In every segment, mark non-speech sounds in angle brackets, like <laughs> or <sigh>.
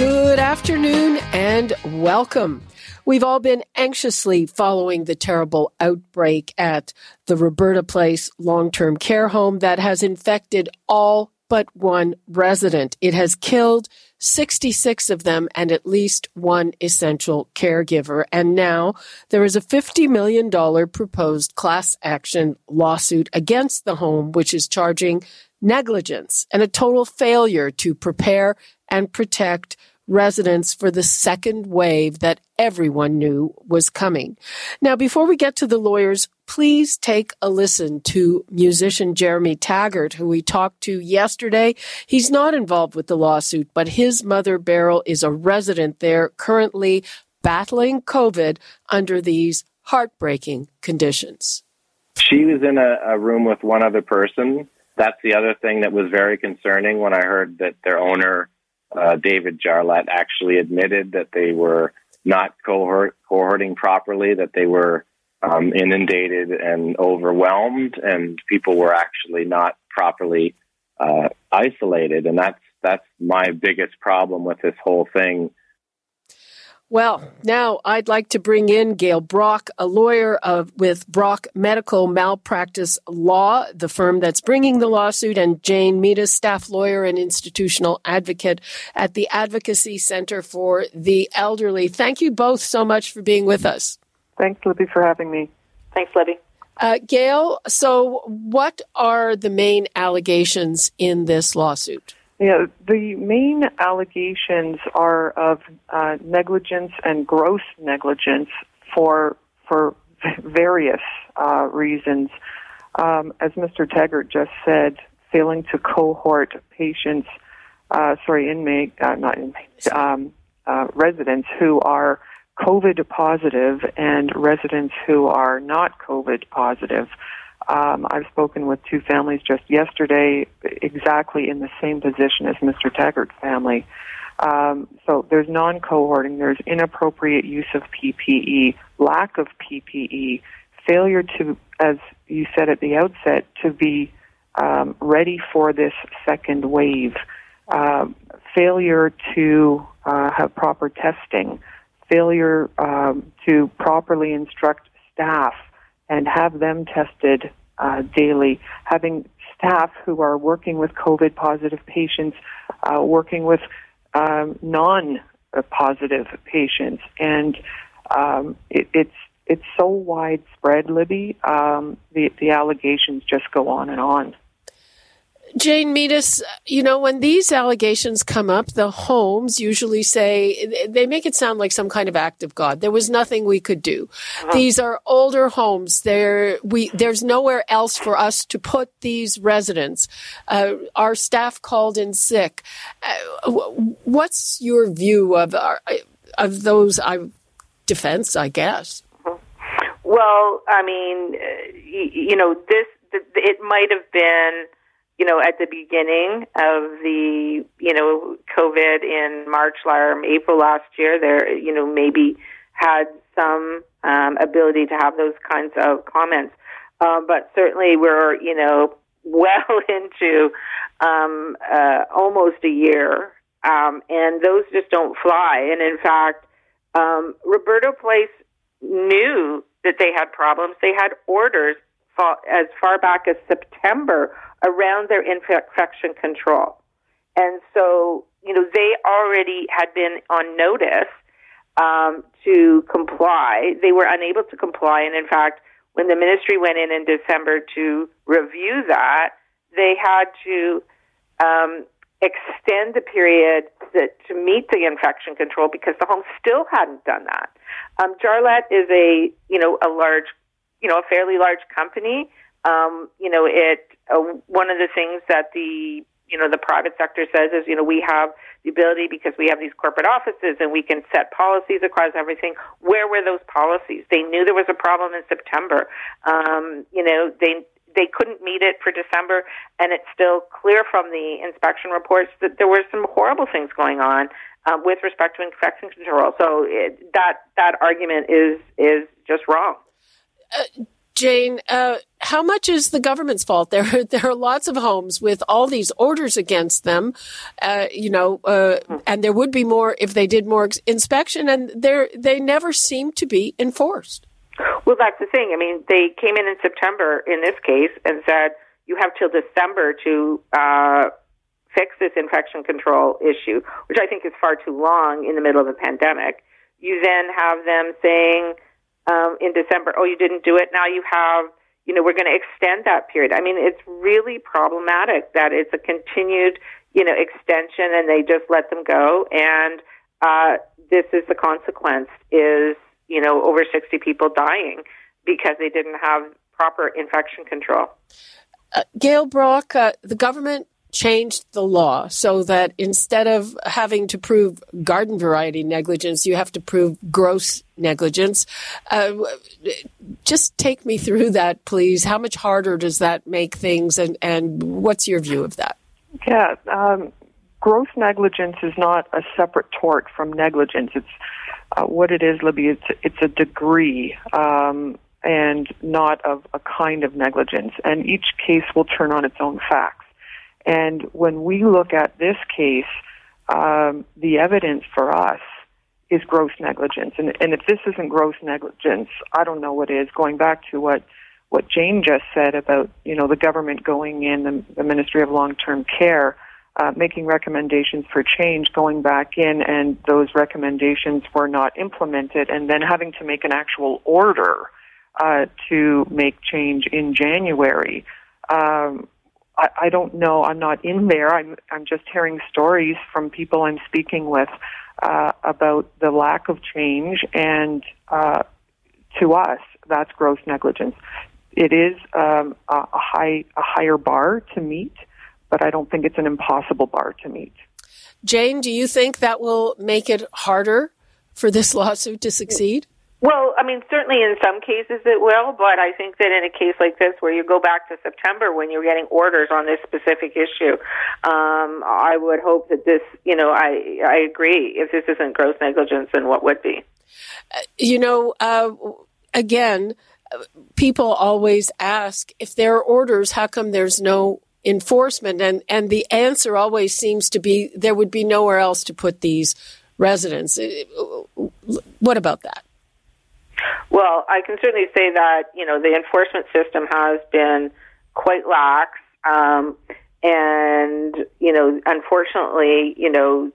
Good afternoon and welcome. We've all been anxiously following the terrible outbreak at the Roberta Place long term care home that has infected all but one resident. It has killed 66 of them and at least one essential caregiver. And now there is a $50 million proposed class action lawsuit against the home, which is charging negligence and a total failure to prepare and protect residents for the second wave that everyone knew was coming. Now, before we get to the lawyers, please take a listen to musician Jeremy Taggart, who we talked to yesterday. He's not involved with the lawsuit, but his mother, Beryl, is a resident there currently battling COVID under these heartbreaking conditions. She was in a, a room with one other person. That's the other thing that was very concerning when I heard that their owner uh, David Jarlette actually admitted that they were not cohort, cohorting properly, that they were um, inundated and overwhelmed, and people were actually not properly uh, isolated. And that's that's my biggest problem with this whole thing well, now I'd like to bring in Gail Brock, a lawyer of, with Brock Medical Malpractice Law, the firm that's bringing the lawsuit, and Jane Meadus, staff lawyer and institutional advocate at the Advocacy Center for the Elderly. Thank you both so much for being with us. Thanks, Libby, for having me. Thanks, Libby. Uh, Gail, so what are the main allegations in this lawsuit? Yeah, the main allegations are of uh, negligence and gross negligence for for various uh, reasons. Um, as Mr. Taggart just said, failing to cohort patients, uh, sorry, inmate, uh, not inmates, um, uh, residents who are COVID positive and residents who are not COVID positive. Um, I've spoken with two families just yesterday, exactly in the same position as Mr. Taggart's family. Um, so there's non-cohorting, there's inappropriate use of PPE, lack of PPE, failure to, as you said at the outset, to be um, ready for this second wave, uh, failure to uh, have proper testing, failure um, to properly instruct staff and have them tested uh, daily, having staff who are working with COVID positive patients, uh, working with um, non positive patients, and um, it, it's it's so widespread, Libby. Um, the the allegations just go on and on. Jane Meadus, you know, when these allegations come up, the homes usually say, they make it sound like some kind of act of God. There was nothing we could do. Uh-huh. These are older homes. There, we, there's nowhere else for us to put these residents. Uh, our staff called in sick. Uh, what's your view of, our, uh, of those uh, defense, I guess? Well, I mean, you know, this, it might have been, you know, at the beginning of the, you know, COVID in March or April last year, there, you know, maybe had some um, ability to have those kinds of comments. Uh, but certainly we're, you know, <laughs> well into um, uh, almost a year, um, and those just don't fly. And in fact, um, Roberta Place knew that they had problems. They had orders as far back as September around their infection control. And so, you know, they already had been on notice um, to comply. They were unable to comply. And in fact, when the ministry went in in December to review that, they had to um, extend the period that, to meet the infection control because the home still hadn't done that. Um, Jarlette is a, you know, a large, you know, a fairly large company. Um, you know, it uh, one of the things that the you know the private sector says is you know we have the ability because we have these corporate offices and we can set policies across everything. Where were those policies? They knew there was a problem in September. Um, you know they they couldn't meet it for December, and it's still clear from the inspection reports that there were some horrible things going on um, with respect to infection control. So it, that that argument is is just wrong. Jane, uh, how much is the government's fault? There, there are lots of homes with all these orders against them, uh, you know, uh, and there would be more if they did more inspection, and they never seem to be enforced. Well, that's the thing. I mean, they came in in September in this case and said you have till December to uh, fix this infection control issue, which I think is far too long in the middle of a pandemic. You then have them saying um, in December, oh, you didn't do it. Now you have, you know, we're going to extend that period. I mean, it's really problematic that it's a continued, you know, extension and they just let them go. And uh, this is the consequence is, you know, over 60 people dying because they didn't have proper infection control. Uh, Gail Brock, uh, the government changed the law so that instead of having to prove garden variety negligence, you have to prove gross negligence. Uh, just take me through that, please. How much harder does that make things, and, and what's your view of that? Yeah, um, gross negligence is not a separate tort from negligence. It's uh, what it is, Libby. It's it's a degree. Um, and not of a kind of negligence. And each case will turn on its own facts. And when we look at this case, um, the evidence for us is gross negligence. And, and if this isn't gross negligence, I don't know what is. Going back to what what Jane just said about you know the government going in, the, the Ministry of Long Term Care. Uh, making recommendations for change, going back in, and those recommendations were not implemented, and then having to make an actual order uh, to make change in January. Um, I, I don't know. I'm not in there. I'm I'm just hearing stories from people I'm speaking with uh, about the lack of change, and uh, to us, that's gross negligence. It is um, a, a high a higher bar to meet, but I don't think it's an impossible bar to meet. Jane, do you think that will make it harder for this lawsuit to succeed? Well, I mean, certainly in some cases it will, but I think that in a case like this, where you go back to September when you're getting orders on this specific issue, um, I would hope that this, you know, I I agree. If this isn't gross negligence, then what would be? Uh, you know, uh, again, people always ask if there are orders, how come there's no enforcement? And and the answer always seems to be there would be nowhere else to put these residents. Uh, what about that? Well, I can certainly say that you know the enforcement system has been quite lax, um, and you know, unfortunately, you know,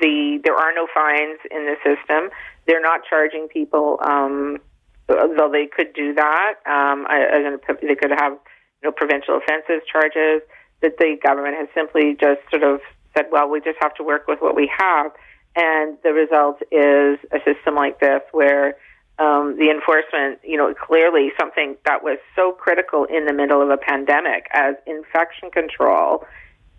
the there are no fines in the system. They're not charging people, um, though they could do that. Um, I, I, they could have you know provincial offenses charges. That the government has simply just sort of said, well, we just have to work with what we have, and the result is a system like this where um, the enforcement, you know, clearly something that was so critical in the middle of a pandemic as infection control,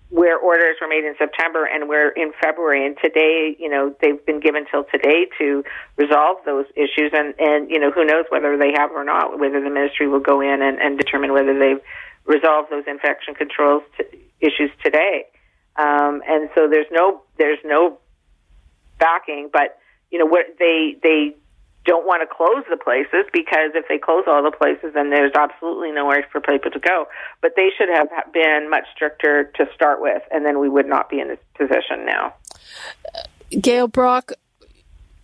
where orders were made in September and we're in February. And today, you know, they've been given till today to resolve those issues. And, and you know, who knows whether they have or not, whether the ministry will go in and, and determine whether they've resolved those infection controls t- issues today. Um, and so there's no, there's no backing, but, you know, what they, they, don't want to close the places because if they close all the places, then there's absolutely nowhere for people to go. But they should have been much stricter to start with, and then we would not be in this position now. Gail Brock,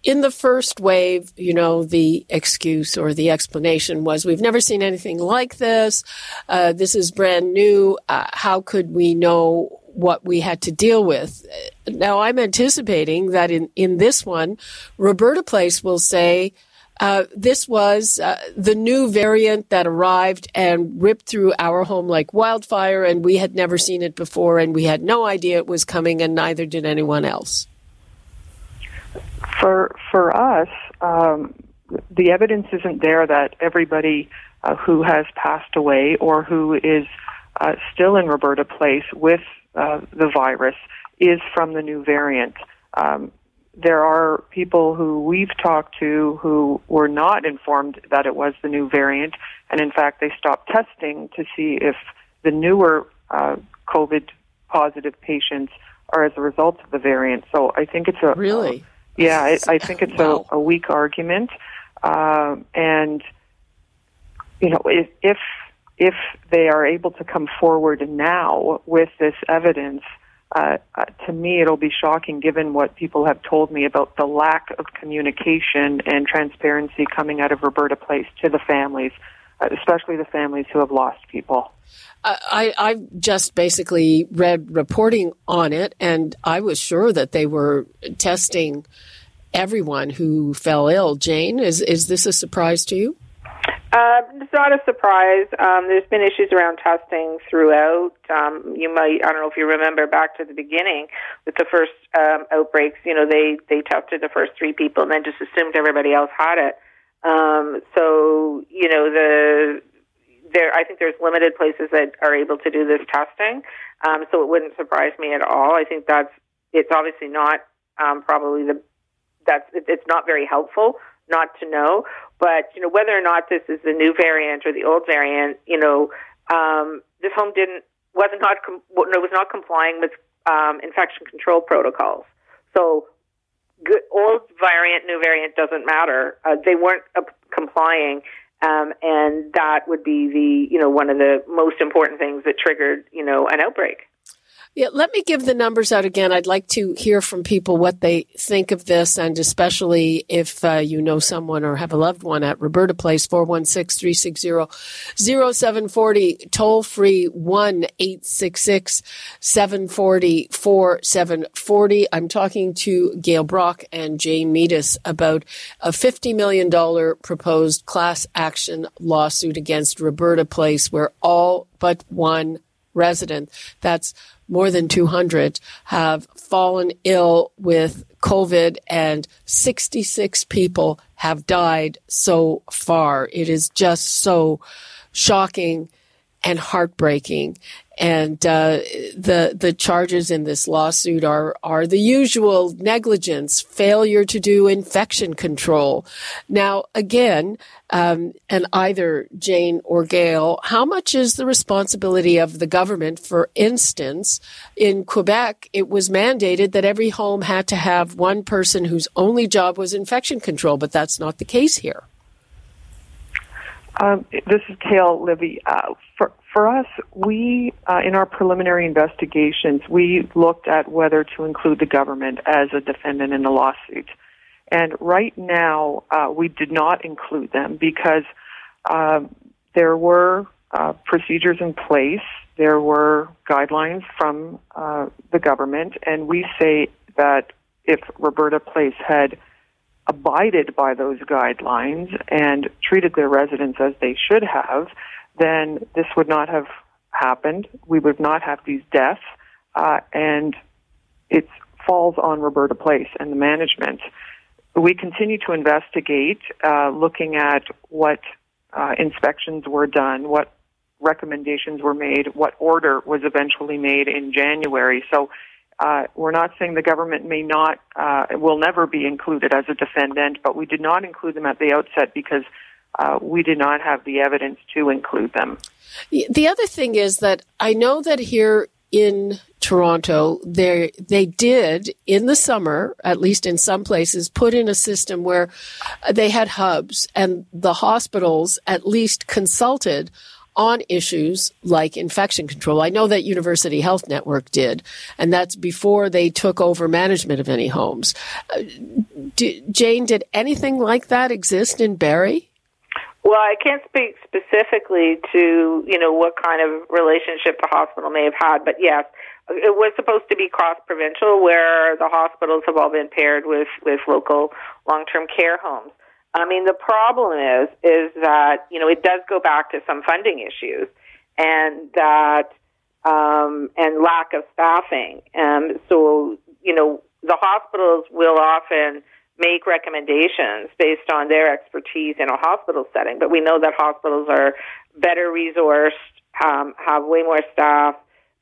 in the first wave, you know, the excuse or the explanation was we've never seen anything like this. Uh, this is brand new. Uh, how could we know what we had to deal with. Now, I'm anticipating that in, in this one, Roberta Place will say, uh, this was uh, the new variant that arrived and ripped through our home like wildfire, and we had never seen it before, and we had no idea it was coming, and neither did anyone else. For for us, um, the evidence isn't there that everybody uh, who has passed away or who is uh, still in Roberta Place with uh, the virus is from the new variant. Um, there are people who we've talked to who were not informed that it was the new variant, and in fact, they stopped testing to see if the newer uh, COVID positive patients are as a result of the variant. So I think it's a really, uh, yeah, I, I, think it's wow. a, a, weak argument, um, and you know if if if they are able to come forward now with this evidence uh, uh, to me, it'll be shocking given what people have told me about the lack of communication and transparency coming out of Roberta Place to the families, uh, especially the families who have lost people. I, I just basically read reporting on it, and I was sure that they were testing everyone who fell ill. Jane, is is this a surprise to you? Uh, it's not a surprise. Um, there's been issues around testing throughout. Um, you might, I don't know if you remember back to the beginning with the first um, outbreaks. You know, they they tested the first three people and then just assumed everybody else had it. Um, so you know the there. I think there's limited places that are able to do this testing. Um, so it wouldn't surprise me at all. I think that's it's obviously not um, probably the that's it's not very helpful not to know. But you know whether or not this is the new variant or the old variant, you know, um, this home didn't was not com- was not complying with um, infection control protocols. So good, old variant, new variant doesn't matter. Uh, they weren't uh, complying. Um, and that would be the, you know, one of the most important things that triggered, you know, an outbreak. Yeah, let me give the numbers out again. I'd like to hear from people what they think of this, and especially if uh, you know someone or have a loved one at Roberta Place, 416 360 0740, toll free 1 866 740 4740. I'm talking to Gail Brock and Jane Meadus about a $50 million proposed class action lawsuit against Roberta Place, where all but one resident, that's more than 200 have fallen ill with COVID and 66 people have died so far. It is just so shocking and heartbreaking. And uh, the the charges in this lawsuit are are the usual negligence, failure to do infection control. Now, again, um, and either Jane or Gail, how much is the responsibility of the government? For instance, in Quebec, it was mandated that every home had to have one person whose only job was infection control, but that's not the case here. Um, this is Gail Libby. Uh, for for us, we uh, in our preliminary investigations, we looked at whether to include the government as a defendant in the lawsuit, and right now uh, we did not include them because um, there were uh, procedures in place, there were guidelines from uh, the government, and we say that if Roberta Place had abided by those guidelines and treated their residents as they should have, then this would not have happened. We would not have these deaths, uh, and it falls on Roberta Place and the management. We continue to investigate, uh, looking at what uh, inspections were done, what recommendations were made, what order was eventually made in January. So uh, we're not saying the government may not, uh, will never be included as a defendant, but we did not include them at the outset because uh, we did not have the evidence to include them. The other thing is that I know that here in Toronto, they they did in the summer, at least in some places, put in a system where they had hubs, and the hospitals at least consulted on issues like infection control. I know that University Health Network did, and that's before they took over management of any homes. Uh, do, Jane, did anything like that exist in Barrie? Well, I can't speak specifically to you know what kind of relationship the hospital may have had, but yes, it was supposed to be cross provincial, where the hospitals have all been paired with with local long term care homes. I mean, the problem is is that you know it does go back to some funding issues, and that um, and lack of staffing. Um, so you know the hospitals will often make recommendations based on their expertise in a hospital setting, but we know that hospitals are better resourced, um, have way more staff,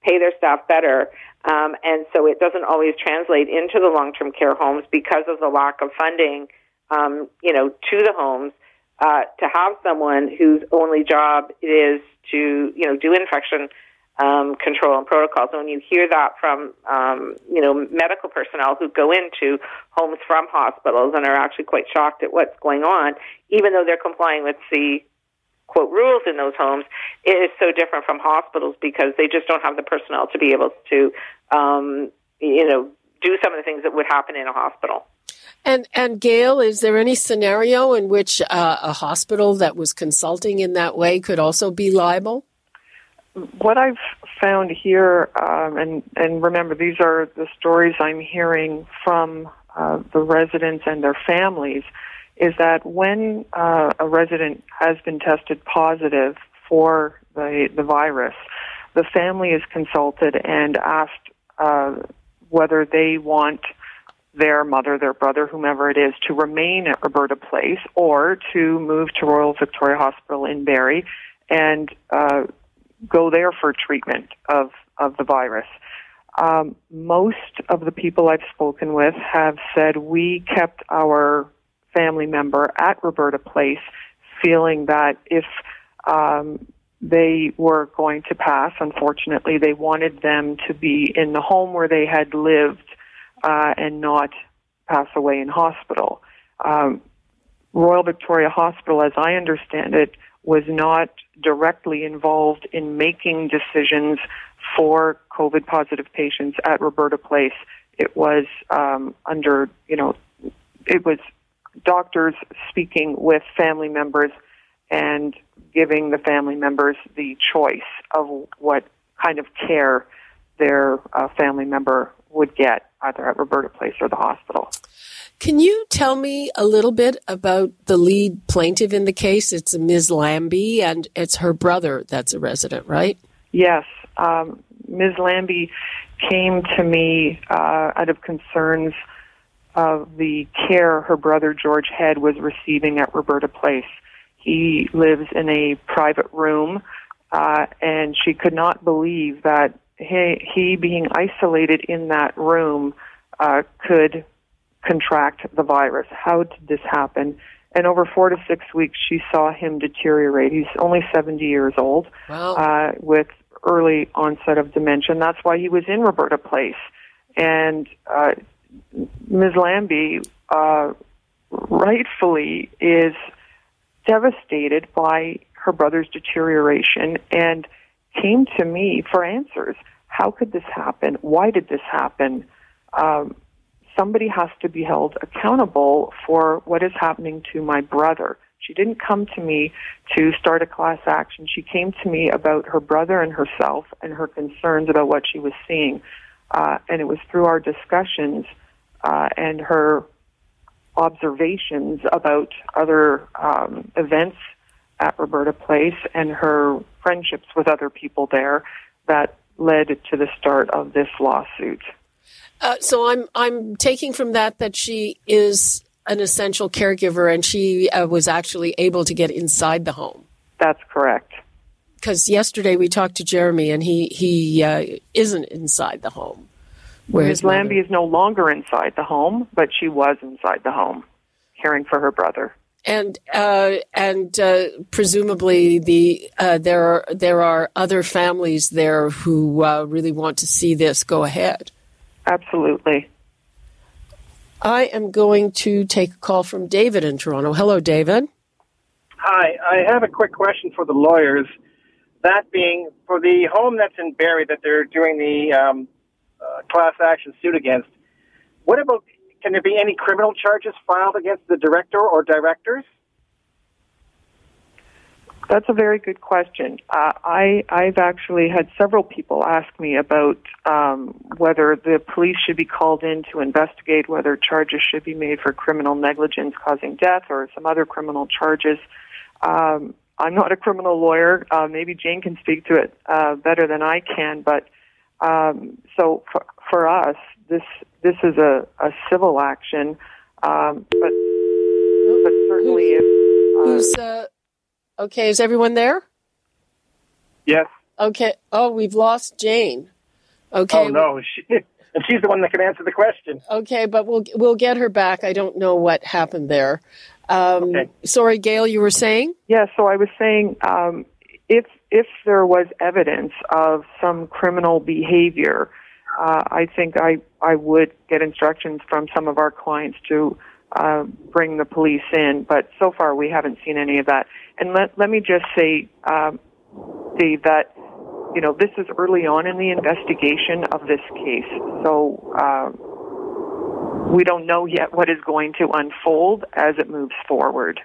pay their staff better. Um, and so it doesn't always translate into the long-term care homes because of the lack of funding, um, you know, to the homes. Uh, to have someone whose only job is to, you know, do infection um, control and protocols. And when you hear that from, um, you know, medical personnel who go into homes from hospitals and are actually quite shocked at what's going on, even though they're complying with the quote rules in those homes, it is so different from hospitals because they just don't have the personnel to be able to, um, you know, do some of the things that would happen in a hospital. And and Gail, is there any scenario in which uh, a hospital that was consulting in that way could also be liable? What I've found here, um, and and remember, these are the stories I'm hearing from uh, the residents and their families, is that when uh, a resident has been tested positive for the the virus, the family is consulted and asked uh, whether they want their mother, their brother, whomever it is, to remain at Roberta Place or to move to Royal Victoria Hospital in Barrie and uh, go there for treatment of, of the virus. Um, most of the people I've spoken with have said we kept our family member at Roberta Place feeling that if um, they were going to pass, unfortunately, they wanted them to be in the home where they had lived uh, and not pass away in hospital. Um, Royal Victoria Hospital, as I understand it, was not directly involved in making decisions for COVID positive patients at Roberta Place. It was um, under, you know, it was doctors speaking with family members and giving the family members the choice of what kind of care their uh, family member would get either at Roberta Place or the hospital. Can you tell me a little bit about the lead plaintiff in the case? It's Ms. Lambie, and it's her brother that's a resident, right? Yes. Um, Ms. Lambie came to me uh, out of concerns of the care her brother George Head was receiving at Roberta Place. He lives in a private room, uh, and she could not believe that he, he being isolated in that room uh, could contract the virus. How did this happen? And over four to six weeks, she saw him deteriorate. He's only 70 years old wow. uh, with early onset of dementia. And that's why he was in Roberta Place. And uh, Ms. Lambie uh, rightfully is devastated by her brother's deterioration and came to me for answers. How could this happen? Why did this happen? Um, somebody has to be held accountable for what is happening to my brother. She didn't come to me to start a class action. She came to me about her brother and herself and her concerns about what she was seeing. Uh, and it was through our discussions uh, and her observations about other um, events at Roberta Place and her friendships with other people there that led to the start of this lawsuit. Uh, so I'm I'm taking from that that she is an essential caregiver and she uh, was actually able to get inside the home. That's correct. Because yesterday we talked to Jeremy and he he uh, isn't inside the home. Ms. Lambie is no longer inside the home, but she was inside the home, caring for her brother. And uh, and uh, presumably the uh, there are there are other families there who uh, really want to see this go ahead. Absolutely. I am going to take a call from David in Toronto. Hello, David. Hi, I have a quick question for the lawyers. That being for the home that's in Barrie that they're doing the um, uh, class action suit against. What about? Can there be any criminal charges filed against the director or directors? That's a very good question. Uh, I I've actually had several people ask me about um, whether the police should be called in to investigate whether charges should be made for criminal negligence causing death or some other criminal charges. Um, I'm not a criminal lawyer. Uh, maybe Jane can speak to it uh, better than I can, but um, so for, for us, this this is a, a civil action, um, but but certainly if uh, who's uh, okay, is everyone there? Yes. Okay. Oh, we've lost Jane. Okay. Oh no, <laughs> she, and she's the one that can answer the question. Okay, but we'll we'll get her back. I don't know what happened there. Um, Okay. Sorry, Gail, you were saying? Yeah, so I was saying um, if if there was evidence of some criminal behavior, uh, I think I I would get instructions from some of our clients to uh, bring the police in. But so far, we haven't seen any of that. And let let me just say, um, Dave, that you know this is early on in the investigation of this case, so. Uh, we don't know yet what is going to unfold as it moves forward.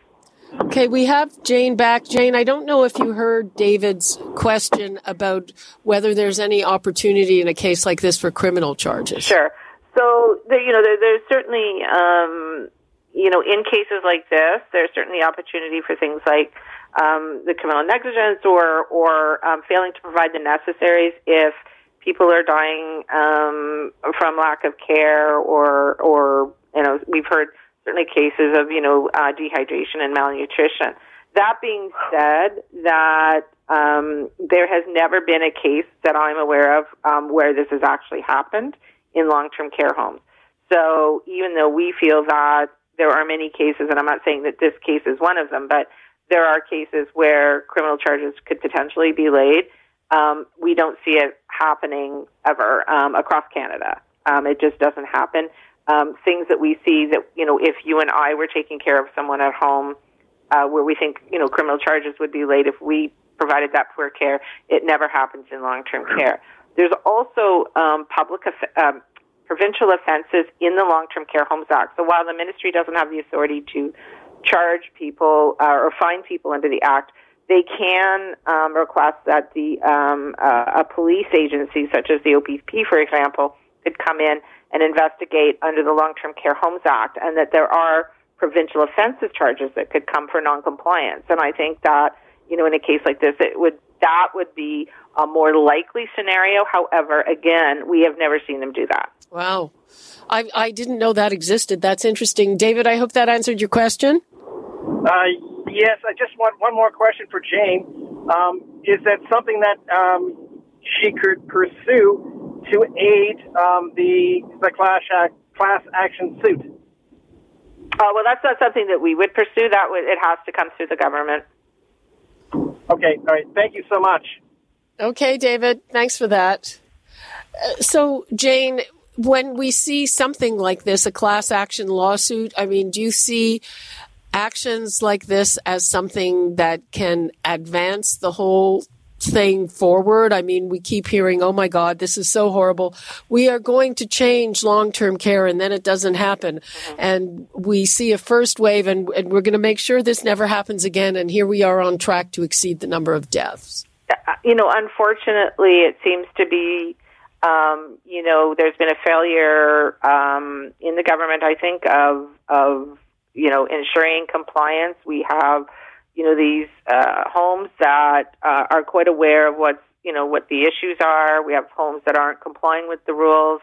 Okay, we have Jane back. Jane, I don't know if you heard David's question about whether there's any opportunity in a case like this for criminal charges. Sure. So you know, there, there's certainly, um, you know, in cases like this, there's certainly opportunity for things like um, the criminal negligence or or um, failing to provide the necessaries if people are dying um, from lack of care or or you know we've heard certainly cases of you know uh, dehydration and malnutrition. That being said, that um, there has never been a case that I'm aware of um, where this has actually happened in long-term care homes. So even though we feel that there are many cases, and I'm not saying that this case is one of them, but there are cases where criminal charges could potentially be laid. Um, we don't see it happening ever um, across Canada. Um, it just doesn't happen. Um, things that we see that you know, if you and I were taking care of someone at home, uh, where we think you know criminal charges would be laid if we provided that poor care, it never happens in long-term care. There's also um, public um, provincial offenses in the Long-Term Care Homes Act. So while the ministry doesn't have the authority to charge people uh, or fine people under the act, they can um, request that the um, uh, a police agency, such as the OPP, for example, could come in and investigate under the Long-Term Care Homes Act, and that there are provincial offenses charges that could come for noncompliance. And I think that you know, in a case like this, it would that would be a more likely scenario. However, again, we have never seen them do that. Wow. I, I didn't know that existed. That's interesting. David, I hope that answered your question. Uh, yes, I just want one more question for Jane. Um, is that something that um, she could pursue to aid um, the the class act, class action suit? Uh, well, that's not something that we would pursue. That would, it has to come through the government. Okay, all right. Thank you so much. Okay, David, thanks for that. Uh, so, Jane, when we see something like this, a class action lawsuit, I mean, do you see actions like this as something that can advance the whole thing forward? I mean, we keep hearing, oh my God, this is so horrible. We are going to change long term care and then it doesn't happen. And we see a first wave and, and we're going to make sure this never happens again. And here we are on track to exceed the number of deaths. Uh, you know, unfortunately, it seems to be, um, you know, there's been a failure um, in the government. I think of of you know ensuring compliance. We have, you know, these uh, homes that uh, are quite aware of what's you know what the issues are. We have homes that aren't complying with the rules.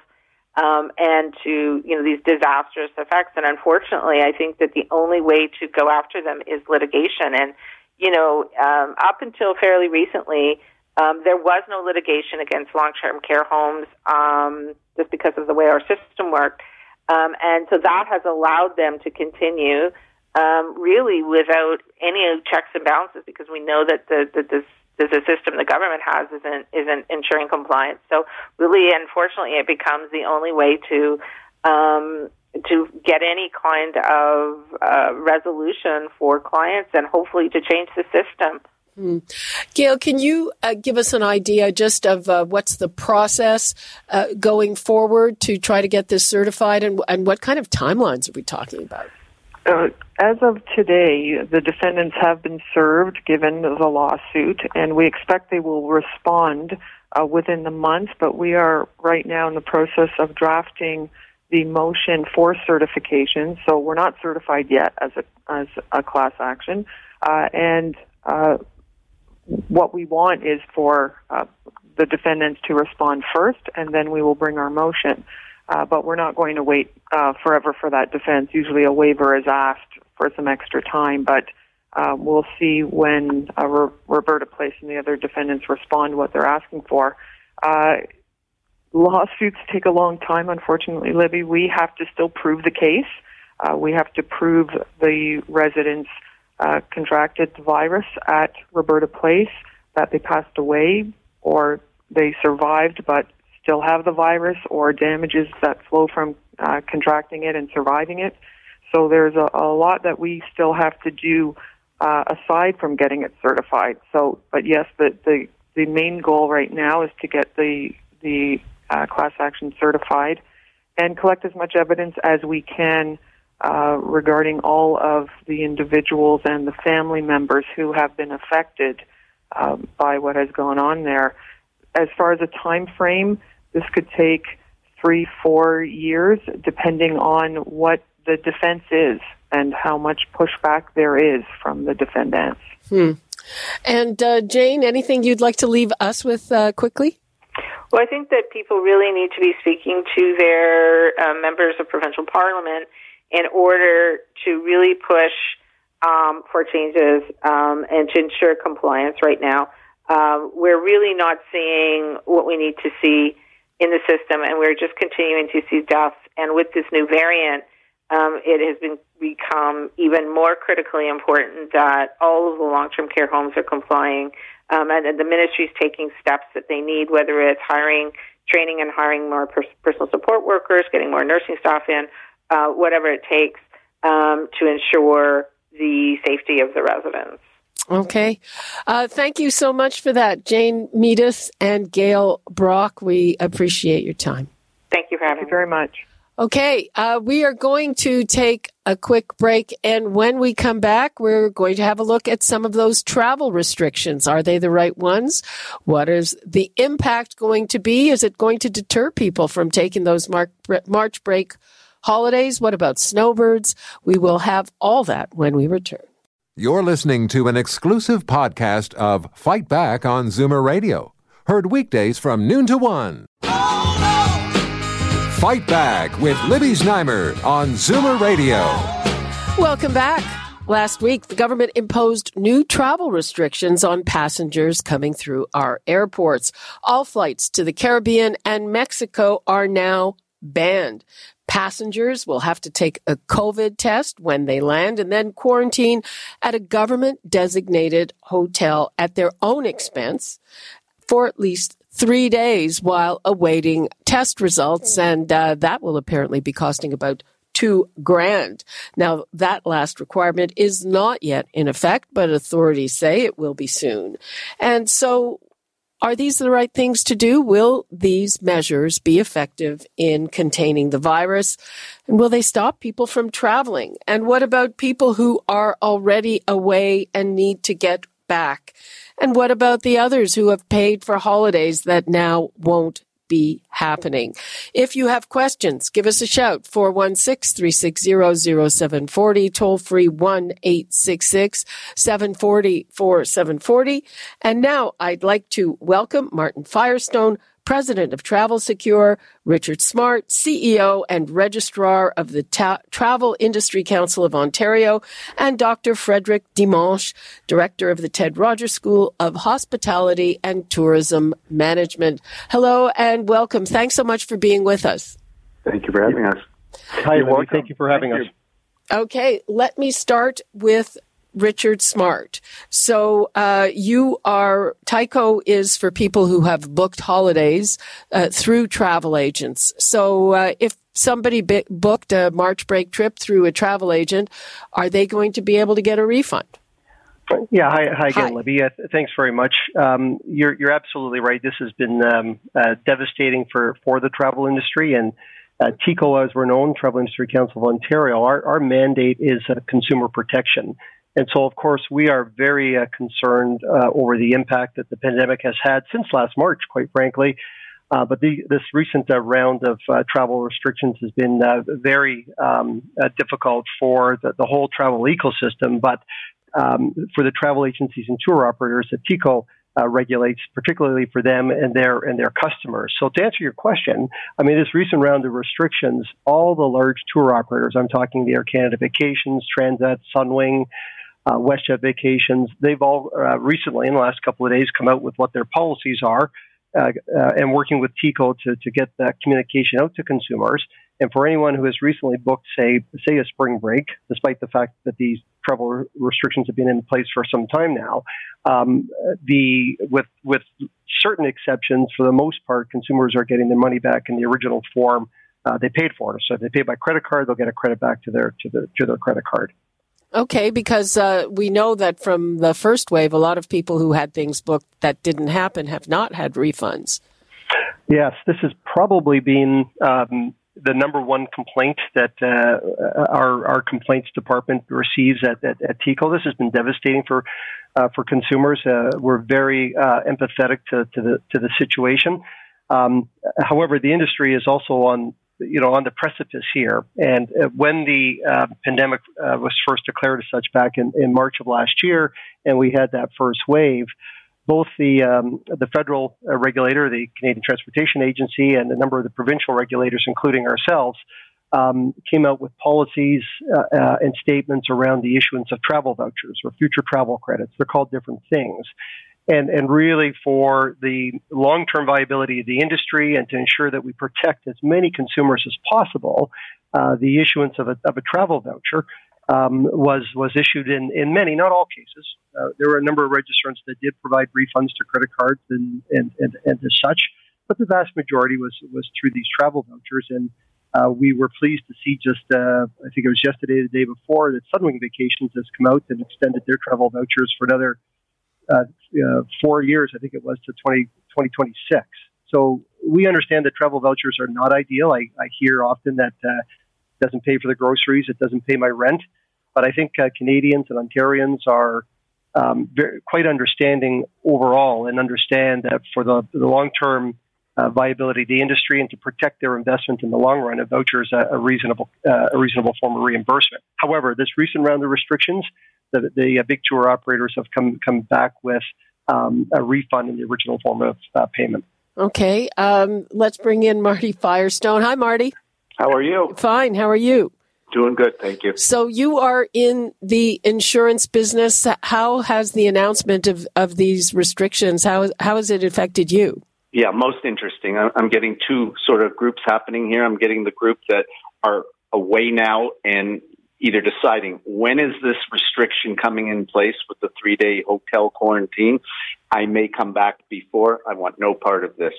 Um, and to you know these disastrous effects, and unfortunately, I think that the only way to go after them is litigation. And you know, um, up until fairly recently, um, there was no litigation against long-term care homes um, just because of the way our system worked, um, and so that has allowed them to continue um, really without any checks and balances because we know that the, that this the the system the government has isn't isn't ensuring compliance. So really, unfortunately, it becomes the only way to um, to get any kind of uh, resolution for clients and hopefully to change the system. Gail, can you uh, give us an idea just of uh, what's the process uh, going forward to try to get this certified and, and what kind of timelines are we talking about? Uh, as of today, the defendants have been served given the lawsuit, and we expect they will respond uh, within the month. But we are right now in the process of drafting the motion for certification. So we're not certified yet as a as a class action, uh, and uh, what we want is for uh, the defendants to respond first, and then we will bring our motion. Uh, but we're not going to wait uh, forever for that defense. Usually, a waiver is asked for some extra time, but Uh, we'll see when uh, Roberta Place and the other defendants respond what they're asking for. Uh, lawsuits take a long time, unfortunately, Libby. We have to still prove the case. Uh, we have to prove the residents uh, contracted the virus at Roberta Place, that they passed away, or they survived but still have the virus, or damages that flow from uh, contracting it and surviving it. So there's a, a lot that we still have to do uh, aside from getting it certified. So, but yes, the, the the main goal right now is to get the the uh, class action certified and collect as much evidence as we can uh, regarding all of the individuals and the family members who have been affected um, by what has gone on there. As far as a time frame, this could take three, four years, depending on what the defense is and how much pushback there is from the defendants. Hmm. And uh, Jane, anything you'd like to leave us with uh, quickly? Well, I think that people really need to be speaking to their uh, members of provincial parliament in order to really push um, for changes um, and to ensure compliance right now. Um, we're really not seeing what we need to see in the system, and we're just continuing to see deaths. And with this new variant, um, it has been become even more critically important that all of the long-term care homes are complying, um, and, and the ministry is taking steps that they need, whether it's hiring, training, and hiring more pers- personal support workers, getting more nursing staff in, uh, whatever it takes um, to ensure the safety of the residents. Okay. Uh, thank you so much for that, Jane Meadus and Gail Brock. We appreciate your time. Thank you for having Thank you very much. Okay, uh, we are going to take a quick break, and when we come back, we're going to have a look at some of those travel restrictions. Are they the right ones? What is the impact going to be? Is it going to deter people from taking those March break holidays? What about snowbirds? We will have all that when we return. You're listening to an exclusive podcast of Fight Back on Zoomer Radio, heard weekdays from noon to one. Fight Back with Libby Znaimer on Zoomer Radio. Welcome back. Last week, the government imposed new travel restrictions on passengers coming through our airports. All flights to the Caribbean and Mexico are now banned. Passengers will have to take a COVID test when they land and then quarantine at a government designated hotel at their own expense for at least three days while awaiting test results. And uh, that will apparently be costing about two grand. Now, that last requirement is not yet in effect, but authorities say it will be soon. And so, are these the right things to do? Will these measures be effective in containing the virus? And will they stop people from traveling? And what about people who are already away and need to get back? And what about the others who have paid for holidays that now won't be happening? If you have questions, give us a shout 416-360-0740, toll free 1-866-740-4740. And now I'd like to welcome Martin Firestone, President of Travel Secure, Richard Smart, CEO and Registrar of the Ta- Travel Industry Council of Ontario, and Dr. Frederick Dimanche, Director of the Ted Rogers School of Hospitality and Tourism Management. Hello and welcome. Thanks so much for being with us. Thank you for having us. Hi, Libby. Thank you for having Thank us. You. Okay, let me start with Richard Smart. So uh, you are TICO is for people who have booked holidays uh, through travel agents. So uh, if somebody b- booked a March break trip through a travel agent, are they going to be able to get a refund? Yeah, hi, hi again, hi. Libby. Uh, thanks very much. Um, you're, you're absolutely right. This has been um, uh, devastating for, for the travel industry and. Uh, TICO, as we're known, Travel Industry Council of Ontario, our, our mandate is uh, consumer protection. And so, of course, we are very uh, concerned uh, over the impact that the pandemic has had since last March, quite frankly. Uh, but the, this recent uh, round of uh, travel restrictions has been uh, very um, difficult for the, the, whole travel ecosystem. But um, for the travel agencies and tour operators that TICO regulates, particularly for them and their and their customers. So, to answer your question, I mean, this recent round of restrictions, all the large tour operators—I'm talking the Air Canada Vacations, Transat, Sunwing uh, WestJet Vacations, they've all uh, recently, in the last couple of days, come out with what their policies are uh, uh, and working with TICO to, to get that communication out to consumers. And for anyone who has recently booked, say, say a spring break, despite the fact that these travel restrictions have been in place for some time now, um, the with with certain exceptions, for the most part, consumers are getting their money back in the original form uh, they paid for. So if they pay by credit card, they'll get a credit back to their to their to their credit card. Okay, because uh, we know that from the first wave, a lot of people who had things booked that didn't happen have not had refunds. Yes, this has probably been um, the number one complaint that uh, our, our complaints department receives at, at, at TICO. This has been devastating for uh, for consumers. Uh, we're very uh, empathetic to, to the to the situation. Um, however, the industry is also on you know, on the precipice here. And uh, when the uh, pandemic uh, was first declared as such back in, in March of last year, and we had that first wave, both the um, the federal uh, regulator, the Canadian Transportation Agency, and a number of the provincial regulators, including ourselves, um, came out with policies uh, uh, and statements around the issuance of travel vouchers or future travel credits. They're called different things and, and really for the long term viability of the industry and to ensure that we protect as many consumers as possible, uh, the issuance of a, of a travel voucher um, was was issued in, in many, not all cases. Uh, there were a number of registrants that did provide refunds to credit cards and, and, and, and as such, but the vast majority was was through these travel vouchers. And uh, we were pleased to see just, uh, I think it was yesterday, the day before, that Sunwing Vacations has come out and extended their travel vouchers for another four years, I think it was, to 20, 2026. So we understand that travel vouchers are not ideal. I, I hear often that uh, it doesn't pay for the groceries, it doesn't pay my rent. But I think uh, Canadians and Ontarians are um, very, quite understanding overall and understand that for the, the long term uh, viability of the industry and to protect their investment in the long run, a voucher is a, a reasonable uh, a reasonable form of reimbursement. However, this recent round of restrictions the, the uh, big tour operators have come come back with um, a refund in the original form of uh, payment. Okay, um, let's bring in Marty Firestone. Hi, Marty. How are you? Fine. How are you? Doing good, thank you. So you are in the insurance business. How has the announcement of, of these restrictions how how has it affected you? Yeah, most interesting. I'm getting two sort of groups happening here. I'm getting the group that are away now and either deciding when is this restriction coming in place with the three day hotel quarantine. I may come back before. I want no part of this.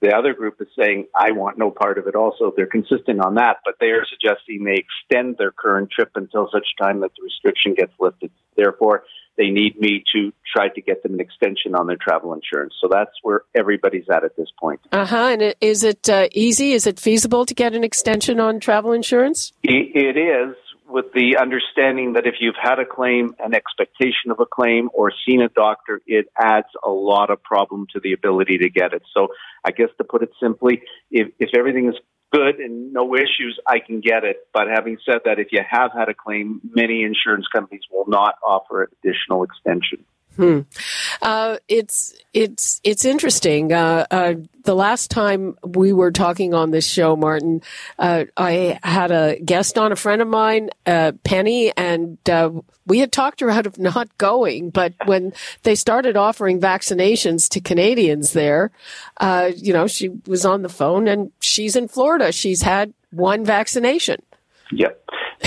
The other group is saying, I want no part of it also. They're consistent on that, but they are suggesting they extend their current trip until such time that the restriction gets lifted. Therefore, they need me to try to get them an extension on their travel insurance. So that's where everybody's at at this point. Uh huh. And is it uh, easy? Is it feasible to get an extension on travel insurance? It is with the understanding that if you've had a claim, an expectation of a claim, or seen a doctor, it adds a lot of problem to the ability to get it. So I guess to put it simply, if, if everything is good and no issues, I can get it. But having said that, if you have had a claim, many insurance companies will not offer additional extension. Hmm. Uh, it's it's it's interesting. Uh, uh, the last time we were talking on this show, Martin, uh, I had a guest on, a friend of mine, uh, Penny, and uh, we had talked her out of not going. But when they started offering vaccinations to Canadians there, you know, she was on the phone, and she's in Florida. She's had one vaccination. Yep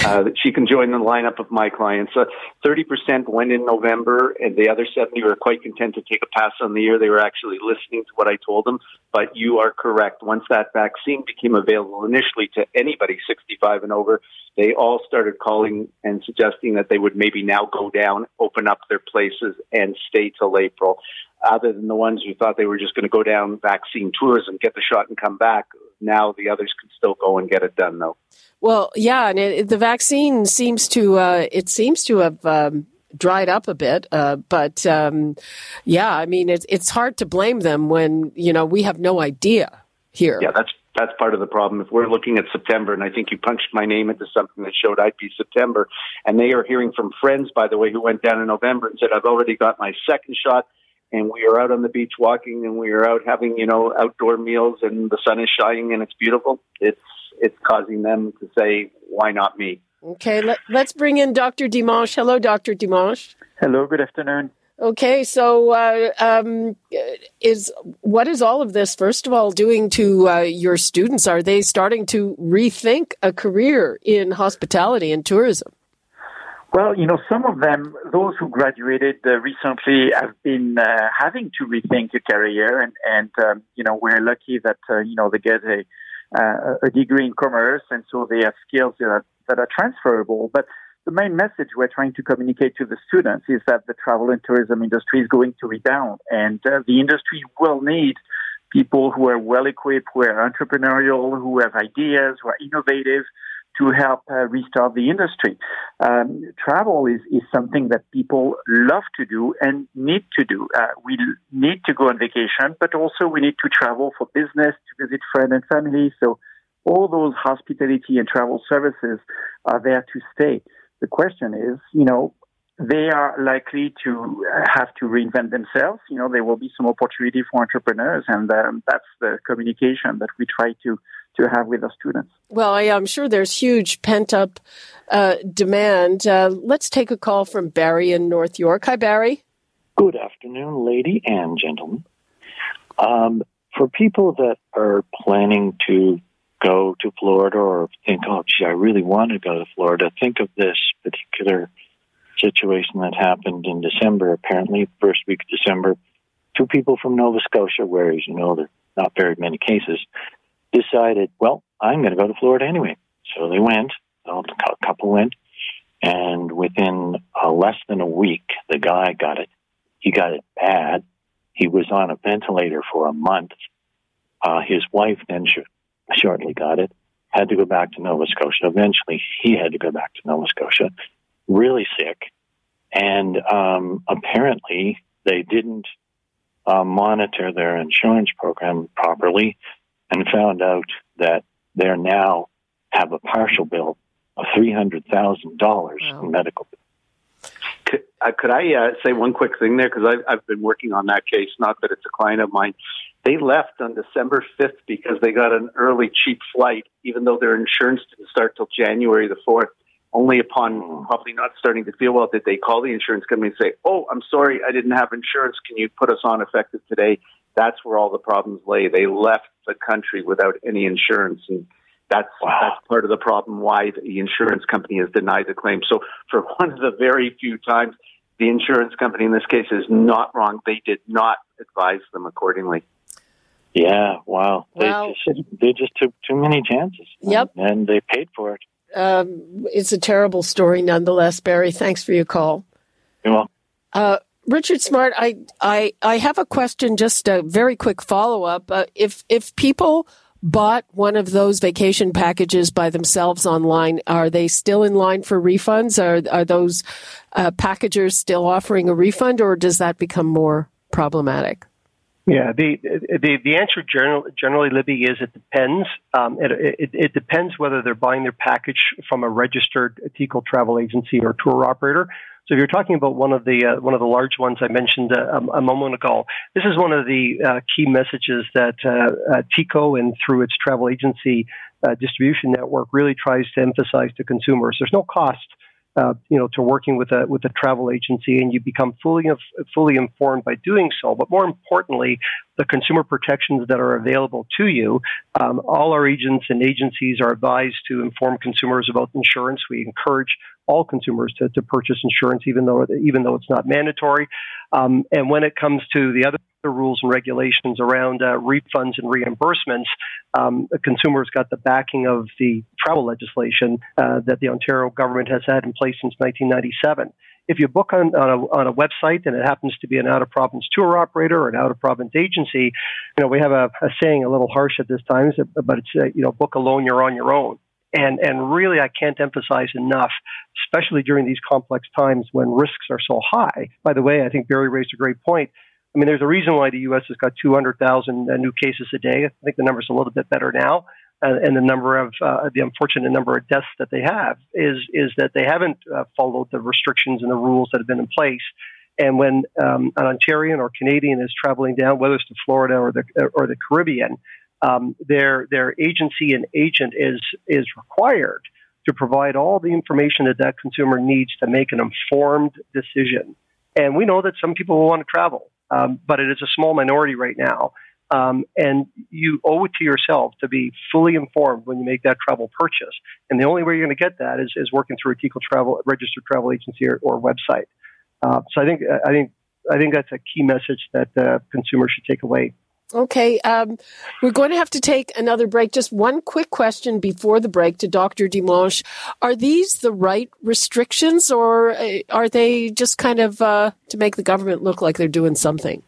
uh, she can join the lineup of my clients. Uh, 30% went in November, and the other 70 were quite content to take a pass on the year. They were actually listening to what I told them. But you are correct. Once that vaccine became available initially to anybody 65 and over, they all started calling and suggesting that they would maybe now go down, open up their places, and stay till April. Other than the ones who thought they were just going to go down vaccine tourism, get the shot and come back, now the others can still go and get it done, though. Well, yeah, and it, the vaccine seems to uh, it seems to have. Um, dried up a bit, uh, but um, yeah, I mean it's it's hard to blame them when you know we have no idea here. Yeah, that's that's part of the problem. If we're looking at September, and I think you punched my name into something that showed I'd be September, and they are hearing from friends, by the way, who went down in November and said, I've already got my second shot and we are out on the beach walking and we are out having you know outdoor meals and the sun is shining and it's beautiful it's it's causing them to say why not me Okay, let, us bring in Dr. Dimanche. Hello, Dr. Dimanche. Hello, good afternoon. Okay, so uh, um, is what is all of this? First of all, doing to uh, your students? Are they starting to rethink a career in hospitality and tourism? Well, you know, some of them, those who graduated uh, recently, have been uh, having to rethink a career, and and um, you know, we're lucky that uh, you know they get a uh, a degree in commerce, and so they have skills that are, that are transferable, but the main message we're trying to communicate to the students is that the travel and tourism industry is going to rebound, and uh, the industry will need people who are well equipped, who are entrepreneurial, who have ideas, who are innovative to help uh, restart the industry. Um, travel is, is something that people love to do and need to do. Uh, we need to go on vacation, but also we need to travel for business, to visit friends and family. So all those hospitality and travel services are there to stay. The question is, you know, they are likely to have to reinvent themselves. You know, there will be some opportunity for entrepreneurs, and um, that's the communication that we try to to have with our students. Well, I, am sure there's huge pent up uh, demand. Uh, let's take a call from Barry in North York. Hi, Barry. Good afternoon, lady and gentlemen. Um, for people that are planning to go to Florida or think, oh, gee, I really want to go to Florida, think of this particular situation that happened in December, apparently, first week of December. Two people from Nova Scotia, where, as you know, there are not very many cases, decided, well, I'm going to go to Florida anyway. So they went, a couple went, and within uh, less than a week, the guy got it. He got it bad. He was on a ventilator for a month. Uh, his wife then sh- shortly got it, had to go back to Nova Scotia. Eventually, he had to go back to Nova Scotia, really sick. And um, apparently, they didn't uh, monitor their insurance program properly and found out that they now have a partial bill of $300,000 wow. in medical Could, uh, could I uh, say one quick thing there? Because I've, I've been working on that case, not that it's a client of mine. They left on December 5th because they got an early cheap flight, even though their insurance didn't start till January the 4th. Only upon probably not starting to feel well did they call the insurance company and say, Oh, I'm sorry, I didn't have insurance. Can you put us on effective today? That's where all the problems lay. They left the country without any insurance. And that's, wow. that's part of the problem why the insurance company has denied the claim. So for <laughs> one of the very few times, the insurance company in this case is not wrong. They did not advise them accordingly. Yeah, wow. Well, they just they just took too many chances. Yep. And, and they paid for it. Um, it's a terrible story nonetheless, Barry. Thanks for your call. You're welcome. Uh, Richard Smart, I, I, I have a question, just a very quick follow up. Uh, if, if people bought one of those vacation packages by themselves online, are they still in line for refunds? Are, are those uh, packagers still offering a refund or does that become more problematic? Yeah, the the the answer generally, generally Libby is it depends. Um, it, it, it depends whether they're buying their package from a registered TICO travel agency or tour operator. So if you're talking about one of the uh, one of the large ones I mentioned uh, a, a, moment ago, this is one of the uh, key messages that uh, uh, TICO and through its travel agency distribution network really tries to emphasize to consumers. There's no cost you know, to working with a with a travel agency, and you become fully fully informed by doing so. But more importantly, the consumer protections that are available to you. Um, all our agents and agencies are advised to inform consumers about insurance. We encourage all consumers to, to purchase insurance, even though even though it's not mandatory. Um, and when it comes to the other rules and regulations around uh, refunds and reimbursements, um, consumers got the backing of the travel legislation uh, that the Ontario government has had in place since 1997 if you book on, on, a, on a website and it happens to be an out of province tour operator or an out of province agency, you know, we have a, a saying a little harsh at this time, but it's, uh, you know, book alone, you're on your own. And, and really, I can't emphasize enough, especially during these complex times when risks are so high. By the way, I think Barry raised a great point. I mean, there's a reason why the U.S. has got 200,000 uh, new cases a day. I think the number's a little bit better now uh, and the number of uh, the unfortunate number of deaths that they have is is that they haven't uh, followed the restrictions and the rules that have been in place. And when um, an Ontarian or Canadian is traveling down, whether it's to Florida or the or the Caribbean, um, their their agency and agent is is required to provide all the information that that consumer needs to make an informed decision. And we know that some people will want to travel, um, but it is a small minority right now. Um, and you owe it to yourself to be fully informed when you make that travel purchase. And the only way you're going to get that is, is working through a TICO travel registered travel agency or, or website. Uh, so I think I think I think that's a key message that consumers should take away. Okay, um, we're going to have to take another break. Just one quick question before the break to Dr. Dimanche. Are these the right restrictions, or uh, are they just kind of uh, to make the government look like they're doing something?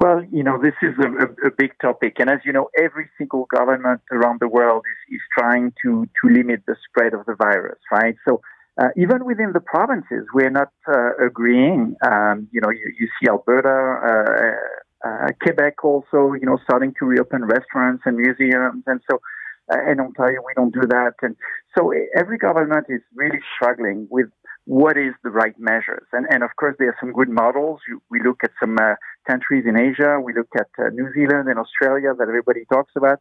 Well, you know, this is a, a, big topic. And as you know, every single government around the world is, is trying to, to limit the spread of the virus, right? So uh, even within the provinces, we're not uh, agreeing. Um, you know, you, you see Alberta, uh Quebec also, you know, starting to reopen restaurants and museums. And so uh, in Ontario, we don't do that. And so every government is really struggling with what is the right measures. And, and of course, there are some good models. We look at some uh, countries in Asia. We look at uh, New Zealand and Australia that everybody talks about.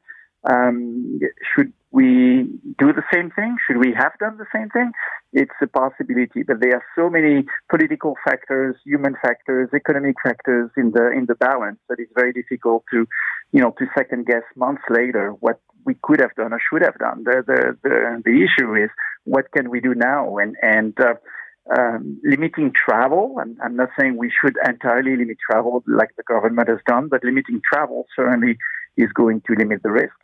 Um, should we do the same thing? Should we have done the same thing? It's a possibility, but there are so many political factors, human factors, economic factors in the in the balance that it's very difficult to, you know, to second guess months later what we could have done or should have done. The the the, the issue is what can we do now? And and uh, um, limiting travel. I'm, I'm, not saying we should entirely limit travel like the government has done, but limiting travel certainly is going to limit the risk.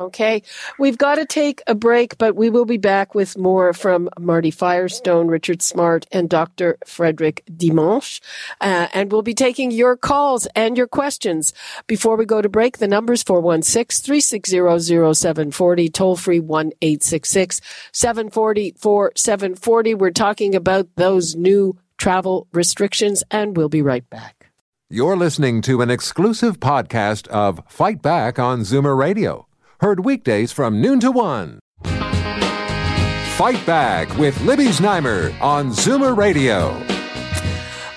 Okay. We've got to take a break, but we will be back with more from Marty Firestone, Richard Smart, and Dr. Frederick Dimanche. Uh, and we'll be taking your calls and your questions. Before we go to break, the number's 416-360-0740, toll free 1-866-740-4740. We're talking about those new travel restrictions, and we'll be right back. You're listening to an exclusive podcast of Fight Back on Zoomer Radio Heard weekdays from noon to one. Fight Back with Libby Znaimer on Zoomer Radio.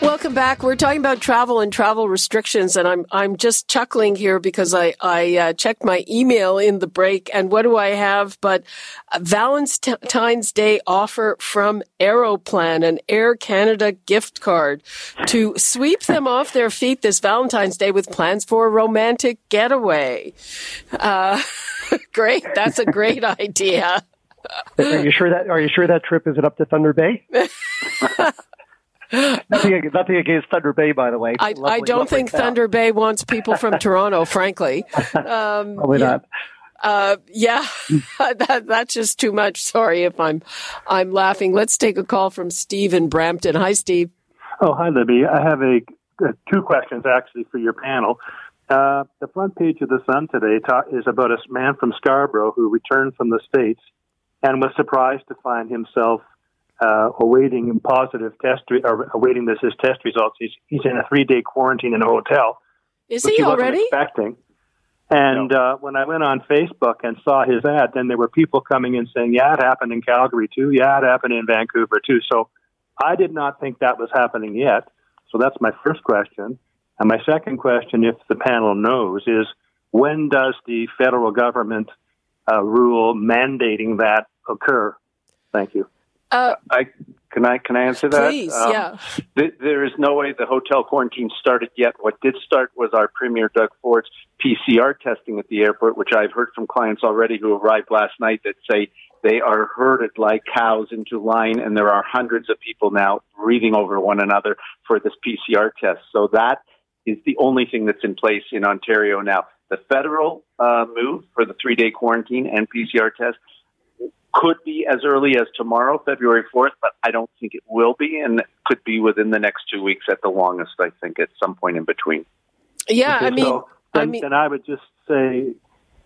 Welcome back. We're talking about travel and travel restrictions, and I'm I'm just chuckling here because I I uh, checked my email in the break, and what do I have but a Valentine's Day offer from Aeroplan, an Air Canada gift card to sweep them off their feet this Valentine's Day with plans for a romantic getaway. Uh, <laughs> great, that's a great idea. Are you sure that Are you sure that trip isn't up to Thunder Bay? <laughs> nothing, nothing against Thunder Bay, by the way. I, lovely, I don't think town. Thunder Bay wants people from Toronto, frankly. Um, Probably yeah. not. Uh, yeah, <laughs> that, that's just too much. Sorry if I'm, I'm laughing. Let's take a call from Steve in Brampton. Hi, Steve. Oh, hi, Libby. I have a, uh, two questions actually for your panel. Uh, the front page of the Sun today ta- is about a man from Scarborough who returned from the States and was surprised to find himself uh, awaiting positive test re- or awaiting this his test results. He's he's in a three day quarantine in a hotel. Is he, already expecting? And no. uh, when I went on Facebook and saw his ad, then there were people coming in saying, "Yeah, it happened in Calgary too. Yeah, it happened in Vancouver too." So I did not think that was happening yet. So that's my first question. And my second question, if the panel knows, is when does the federal government uh, rule mandating that occur? Thank you. Uh, I can I can I answer that? Please, um, yeah. Th- there is no way the hotel quarantine started yet. What did start was our Premier Doug Ford's PCR testing at the airport, which I've heard from clients already who arrived last night that say they are herded like cows into line, and there are hundreds of people now breathing over one another for this PCR test. So that is the only thing that's in place in Ontario now. The federal uh, move for the three day quarantine and PCR test could be as early as tomorrow, February 4th, but I don't think it will be, and it could be within the next two weeks at the longest, I think, at some point in between. Yeah, okay, I mean, so then, I mean, then I would just say,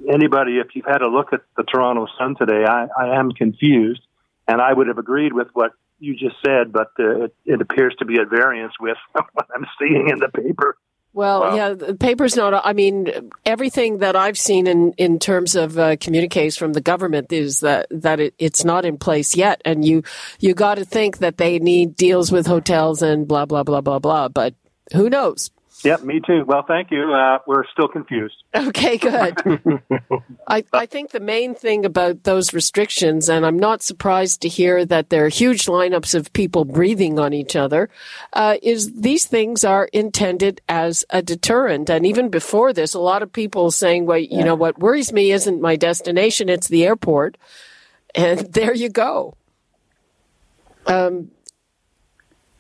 anybody, if you've had a look at the Toronto Sun today, I, I am confused, and I would have agreed with what you just said, but uh, it, it appears to be at variance with <laughs> what I'm seeing in the paper. Well, wow. yeah, the paper's not. I mean, everything that I've seen in in terms of uh, communiques from the government is that that it, it's not in place yet, and you you got to think that they need deals with hotels and blah blah blah blah blah. But who knows? Yep, me too. Well, thank you. Uh, we're still confused. Okay, good. <laughs> I, I think the main thing about those restrictions, and I'm not surprised to hear that there are huge lineups of people breathing on each other, uh, is these things are intended as a deterrent. And even before this, a lot of people saying, well, you know, what worries me isn't my destination, it's the airport. And <laughs> there you go. Um,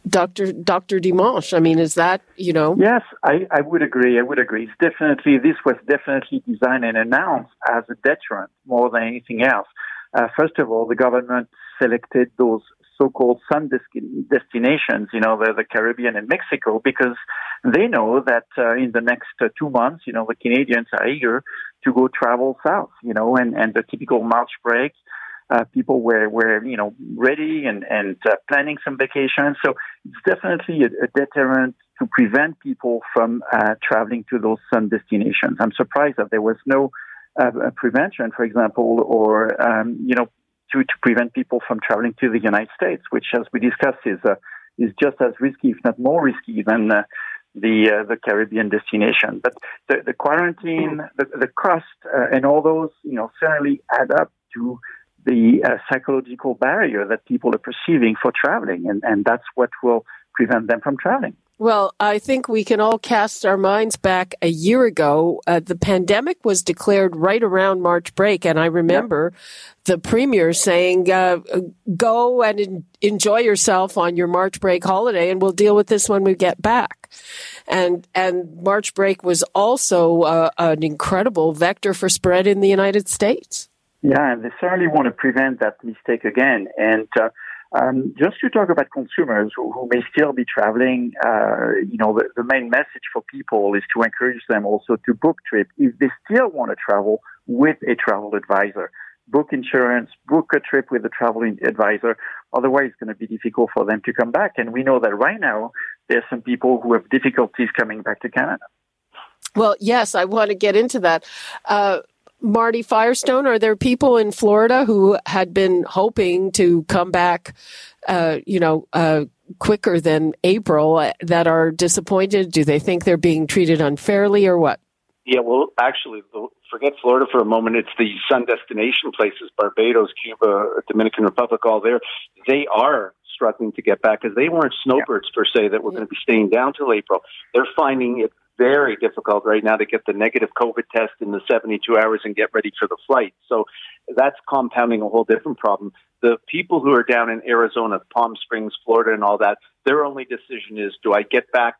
Dr. Dr. Dimanche. I mean, is that, you know? Yes, I, I would agree. I would agree. It's definitely, this was definitely designed and announced as a deterrent more than anything else. Uh, first of all, the government selected those so-called sun destinations, you know, the, the Caribbean and Mexico, because they know that uh, in the next uh, two months, you know, the Canadians are eager to go travel south, you know, and, and the typical March break uh, people were, were, you know, ready and, and uh, planning some vacations. So it's definitely a, a deterrent to prevent people from uh, traveling to those sun destinations. I'm surprised that there was no uh, prevention, for example, or, um, you know, to, to prevent people from traveling to the United States, which, as we discussed, is, uh, is just as risky, if not more risky than uh, the uh, the Caribbean destination. But the, the quarantine, the, the cost, uh, and all those, you know, certainly add up to the uh, psychological barrier that people are perceiving for traveling, and, and that's what will prevent them from traveling. Well, I think we can all cast our minds back a year ago. Uh, the pandemic was declared right around March break, and I remember yep. the premier saying, uh, "Go and en- enjoy yourself on your March break holiday, and we'll deal with this when we get back." And and March break was also uh, an incredible vector for spread in the United States. Yeah, and they certainly want to prevent that mistake again. And uh, um, just to talk about consumers who, who may still be traveling, uh, you know, the, the, main message for people is to encourage them also to book trip if they still want to travel with a travel advisor. Book insurance, book a trip with a travel advisor. Otherwise, it's going to be difficult for them to come back. And we know that right now, there are some people who have difficulties coming back to Canada. Well, yes, I want to get into that. Uh, Marty Firestone, are there people in Florida who had been hoping to come back, uh, you know, uh, quicker than April uh, that are disappointed? Do they think they're being treated unfairly or what? Yeah, well, actually, forget Florida for a moment. It's the sun destination places, Barbados, Cuba, Dominican Republic, all there. They are struggling to get back because they weren't snowbirds per se that were going to be staying down till April. They're finding it very difficult right now to get the negative COVID test in the 72 hours and get ready for the flight. So that's compounding a whole different problem. The people who are down in Arizona, Palm Springs, Florida, and all that, their only decision is do I get back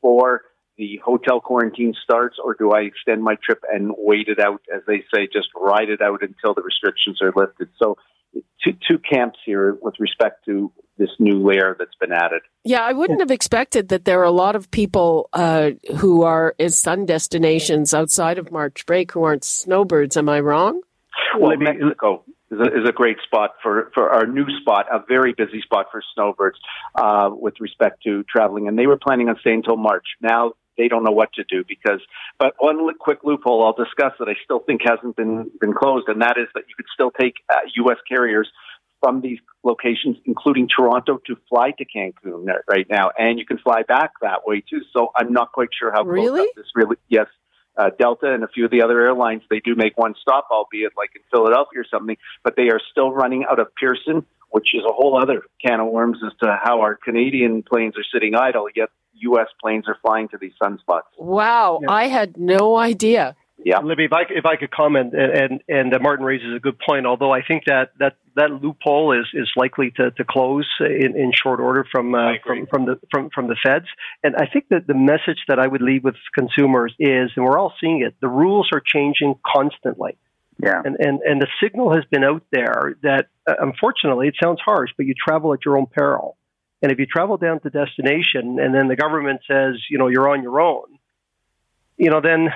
before the hotel quarantine starts or do I extend my trip and wait it out, as they say, just ride it out until the restrictions are lifted? So two, two camps here with respect to this new layer that's been added. Yeah, I wouldn't have expected that there are a lot of people uh, who are in sun destinations outside of March break who aren't snowbirds. Am I wrong? Well, Mexico is a, is a great spot for, for our new spot, a very busy spot for snowbirds uh, with respect to traveling. And they were planning on staying until March. Now they don't know what to do because. But one quick loophole I'll discuss that I still think hasn't been been closed, and that is that you could still take uh, U.S. carriers from these locations, including Toronto, to fly to Cancun right now, and you can fly back that way too. So I'm not quite sure how really this really. Yes, uh, Delta and a few of the other airlines they do make one stop, albeit like in Philadelphia or something, but they are still running out of Pearson, which is a whole other can of worms as to how our Canadian planes are sitting idle, yet U.S. planes are flying to these sunspots. Wow, yeah. I had no idea. Yeah, Libby, if I if I could comment, and and uh, Martin raises a good point. Although I think that that that loophole is is likely to, to close in, in short order from uh, from from the from from the feds. And I think that the message that I would leave with consumers is, and we're all seeing it, the rules are changing constantly. Yeah. And and and the signal has been out there that uh, unfortunately it sounds harsh, but you travel at your own peril. And if you travel down to destination and then the government says, you know, you're on your own, you know, then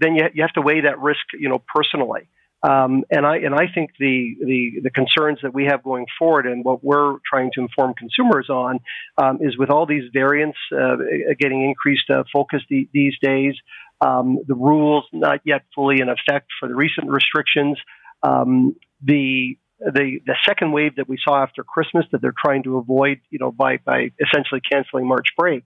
then you, you have to weigh that risk, you know, personally. Um, and I and I think the, the the concerns that we have going forward and what we're trying to inform consumers on um, is with all these variants uh, getting increased uh, focus the, these days, um, the rules not yet fully in effect for the recent restrictions, um, the the the second wave that we saw after Christmas that they're trying to avoid, you know, by by essentially canceling March break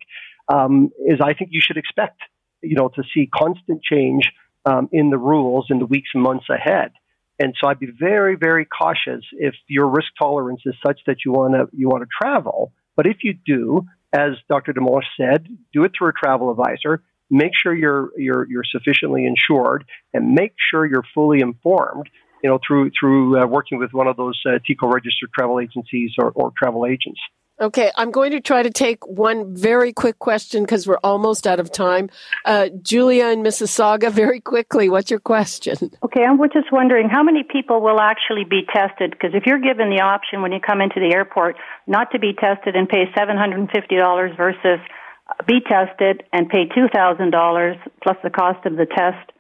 um, is I think you should expect, you know, to see constant change um, in the rules in the weeks and months ahead. And so I'd be very, very cautious if your risk tolerance is such that you want to you want to travel. But if you do, as Dr. Dimanche said, do it through a travel advisor. Make sure you're you're you're sufficiently insured, and make sure you're fully informed. You know, through through uh, working with one of those uh, TICO registered travel agencies or, or travel agents. Okay, I'm going to try to take one very quick question because we're almost out of time. Uh, Julia in Mississauga, <laughs> very quickly, what's your question? Okay, I'm just wondering how many people will actually be tested? Because if you're given the option when you come into the airport not to be tested and pay $750 versus be tested and pay $2,000 plus the cost of the test,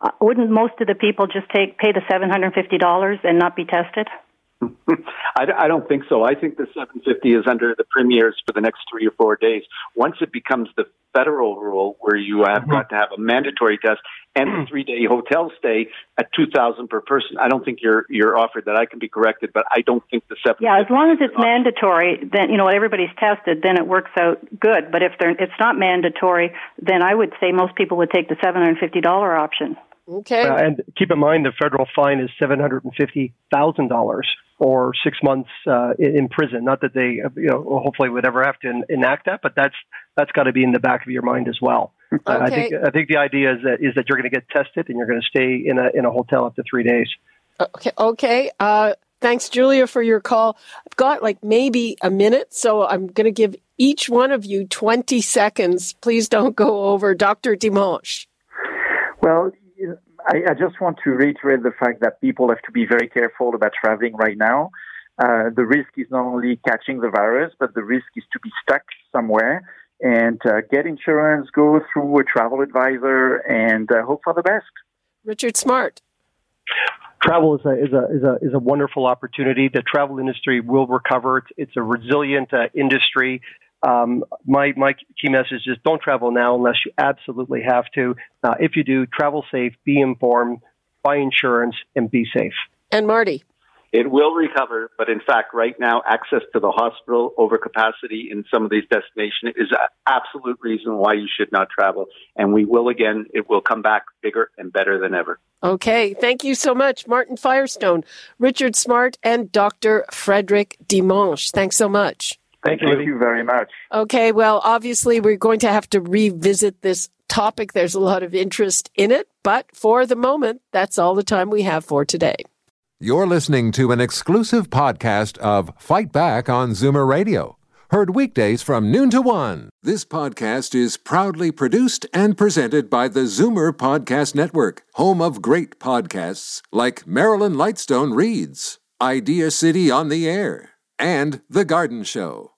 uh, wouldn't most of the people just take pay the $750 and not be tested? <laughs> I, I don't think so. I think the 750 is under the premiers for the next three or four days. Once it becomes the federal rule where you have mm-hmm. got to have a mandatory test and a three day hotel stay at 2000 per person, I don't think you're, you're offered that. I can be corrected, but I don't think the 750 Yeah, as long as it's mandatory, then, you know, everybody's tested, then it works out good. But if they're, it's not mandatory, then I would say most people would take the $750 option. Okay. Uh, and keep in mind the federal fine is seven hundred and fifty thousand dollars or six months uh, in prison. Not that they, uh, you know, hopefully would ever have to enact that, but that's that's got to be in the back of your mind as well. Okay. Uh, I think I think the idea is that is that you're going to get tested and you're going to stay in a in a hotel up to three days. Okay. Okay. Uh, thanks, Julia, for your call. I've got like maybe a minute, so I'm going to give each one of you 20 seconds. Please don't go over. Dr. Dimanche. Well, I, I, just want to reiterate the fact that people have to be very careful about traveling right now. Uh, the risk is not only catching the virus, but the risk is to be stuck somewhere and uh, get insurance, go through a travel advisor, and uh, hope for the best. Richard Smart. Travel is a, is a, is a, is a wonderful opportunity. The travel industry will recover. It's, it's a resilient uh, industry. Um, my my key message is don't travel now unless you absolutely have to. Uh, if you do, travel safe, be informed, buy insurance, and be safe. And Marty. It will recover, but in fact, right now, access to the hospital overcapacity in some of these destinations is an absolute reason why you should not travel. And we will again, it will come back bigger and better than ever. Okay. Thank you so much, Martin Firestone, Richard Smart, and Dr. Frederick Dimanche. Thanks so much. Thank you. Thank you very much. Okay, well, obviously, we're going to have to revisit this topic. There's a lot of interest in it, but for the moment, that's all the time we have for today. You're listening to an exclusive podcast of Fight Back on Zoomer Radio, heard weekdays from noon to one. This podcast is proudly produced and presented by the Zoomer Podcast Network, home of great podcasts like Marilyn Lightstone Reads, Idea City on the Air, and The Garden Show.